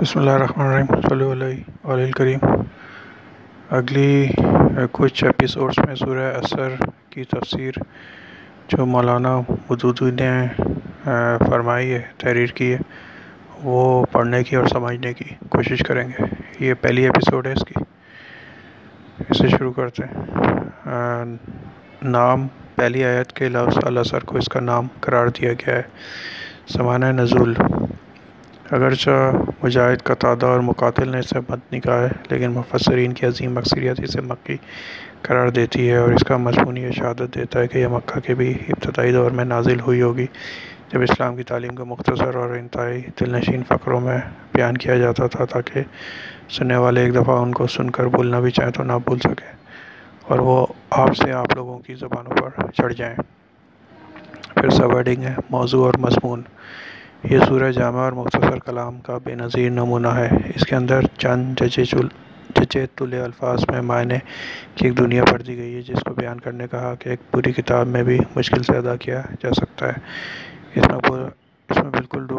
بسم اللہ الرحمن الرحیم، صلی اللہ علیہ علیہ الکریم۔ اگلی کچھ ایپیسوڈس میں سورہ اثر کی تفسیر جو مولانا مدودی نے فرمائی ہے، تحریر کی ہے، وہ پڑھنے کی اور سمجھنے کی کوشش کریں گے۔ یہ پہلی ایپیسوڈ ہے اس کی۔ اسے شروع کرتے ہیں۔ نام، پہلی آیت کے لفظ اللہ سر کو اس کا نام قرار دیا گیا ہے۔ سمانہ نزول۔ اگرچہ مجاہد قطادہ اور مقاتل نے اسے مدنی کہا ہے، لیکن مفسرین کی عظیم اکثریت اسے مکی قرار دیتی ہے اور اس کا مضمون یہ شہادت دیتا ہے کہ یہ مکہ کے بھی ابتدائی دور میں نازل ہوئی ہوگی، جب اسلام کی تعلیم کو مختصر اور انتہائی دل نشین فقروں میں بیان کیا جاتا تھا تاکہ سننے والے ایک دفعہ ان کو سن کر بھولنا بھی چاہیں تو نہ بھول سکیں اور وہ آپ سے آپ لوگوں کی زبانوں پر چڑھ جائیں۔ پھر سب ایڈنگ ہے موضوع اور مضمون۔ یہ سورہ جامع اور مختصر کلام کا بے نظیر نمونہ ہے۔ اس کے اندر چند جچے جچے تلے الفاظ میں معنی کی ایک دنیا پڑھ دی گئی ہے، جس کو بیان کرنے کہا کہ ایک پوری کتاب میں بھی مشکل سے ادا کیا جا سکتا ہے۔ اس میں اس میں بالکل دو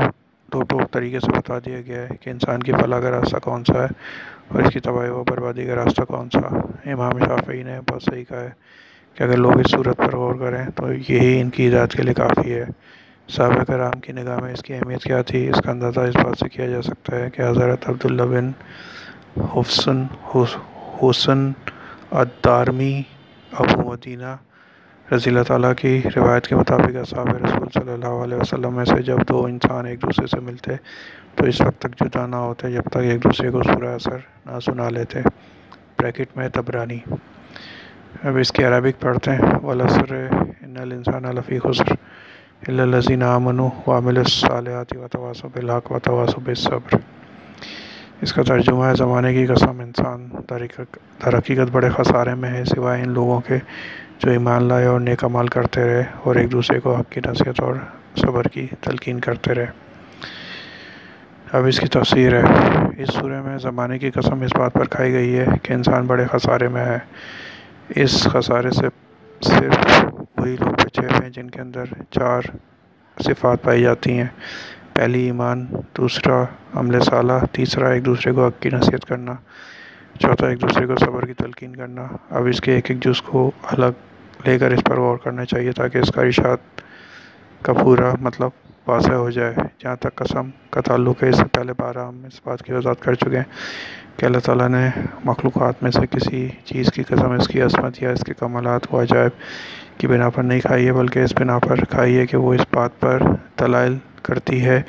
دو ٹوک طریقے سے بتا دیا گیا ہے کہ انسان کی فلاح کا راستہ کون سا ہے اور اس کی تباہی و بربادی کا راستہ کون سا۔ امام شافعی نے بہت صحیح کہا ہے کہ اگر لوگ اس صورت پر غور کریں تو یہی ان کی ہدایت کے لیے کافی ہے۔ صحابہ کرام کی نگاہ میں اس کی اہمیت کیا تھی؟ اس کا اندازہ اس بات سے کیا جا سکتا ہے کہ حضرت عبداللہ بن حسن حسن الدارمی ابو مدینہ رضی اللہ تعالیٰ کی روایت کے مطابق اصحاب رسول صلی اللہ علیہ وسلم میں سے جب دو انسان ایک دوسرے سے ملتے تو اس وقت تک جدا نہ ہوتے، جب تک ایک دوسرے کو سورہ اثر نہ سنا لیتے۔ بریکٹ میں تبرانی۔ اب اس کی عربک پڑھتے ہیں۔ والسر ان الانسان لفی خسر۔ الزین امن وامل الصالحات و تواسب بالحق و تواسب اس کا ترجمہ ہے، زمانے کی قسم انسان در حقیقت بڑے خسارے میں ہے، سوائے ان لوگوں کے جو ایمان لائے اور نیک عمال کرتے رہے اور ایک دوسرے کو حق کی نصیحت اور صبر کی تلقین کرتے رہے۔ اب اس کی تفسیر ہے۔ اس سورہ میں زمانے کی قسم اس بات پر کھائی گئی ہے کہ انسان بڑے خسارے میں ہے۔ اس خسارے سے صرف وہی لوگ بچے ہوئے ہیں جن کے اندر چار صفات پائی جاتی ہیں۔ پہلی ایمان، دوسرا عمل صالح، تیسرا ایک دوسرے کو حق کی نصیحت کرنا، چوتھا ایک دوسرے کو صبر کی تلقین کرنا۔ اب اس کے ایک ایک جز کو الگ لے کر اس پر غور کرنا چاہیے تاکہ اس کا ارشاد کا پورا مطلب واضح ہو جائے۔ جہاں تک قسم کا تعلق ہے، اس سے پہلے بارہ ہم اس بات کی وضاحت کر چکے ہیں کہ اللہ تعالیٰ نے مخلوقات میں سے کسی چیز کی قسم، اس کی عصمت یا اس کے کمالات و عجائب کی بنا پر نہیں کھائی ہے، بلکہ اس بنا پر کھائی ہے کہ وہ اس بات پر دلائل کرتی ہے،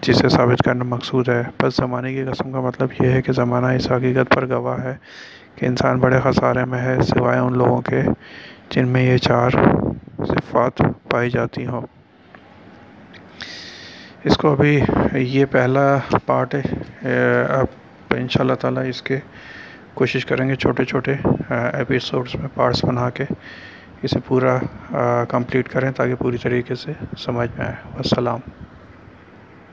جسے ثابت کرنا مقصود ہے۔ بس زمانے کی قسم کا مطلب یہ ہے کہ زمانہ اس حقیقت پر گواہ ہے کہ انسان بڑے خسارے میں ہے، سوائے ان لوگوں کے جن میں یہ چار صفات پائی جاتی ہوں۔ اس کو ابھی یہ پہلا پارٹ ہے اب ان شاء اللہ تعالیٰ اس کے کوشش کریں گے چھوٹے چھوٹے ایپیسوڈس میں پارٹس بنا کے اسے پورا کمپلیٹ کریں تاکہ پوری طریقے سے سمجھ میں آئے۔ والسلام۔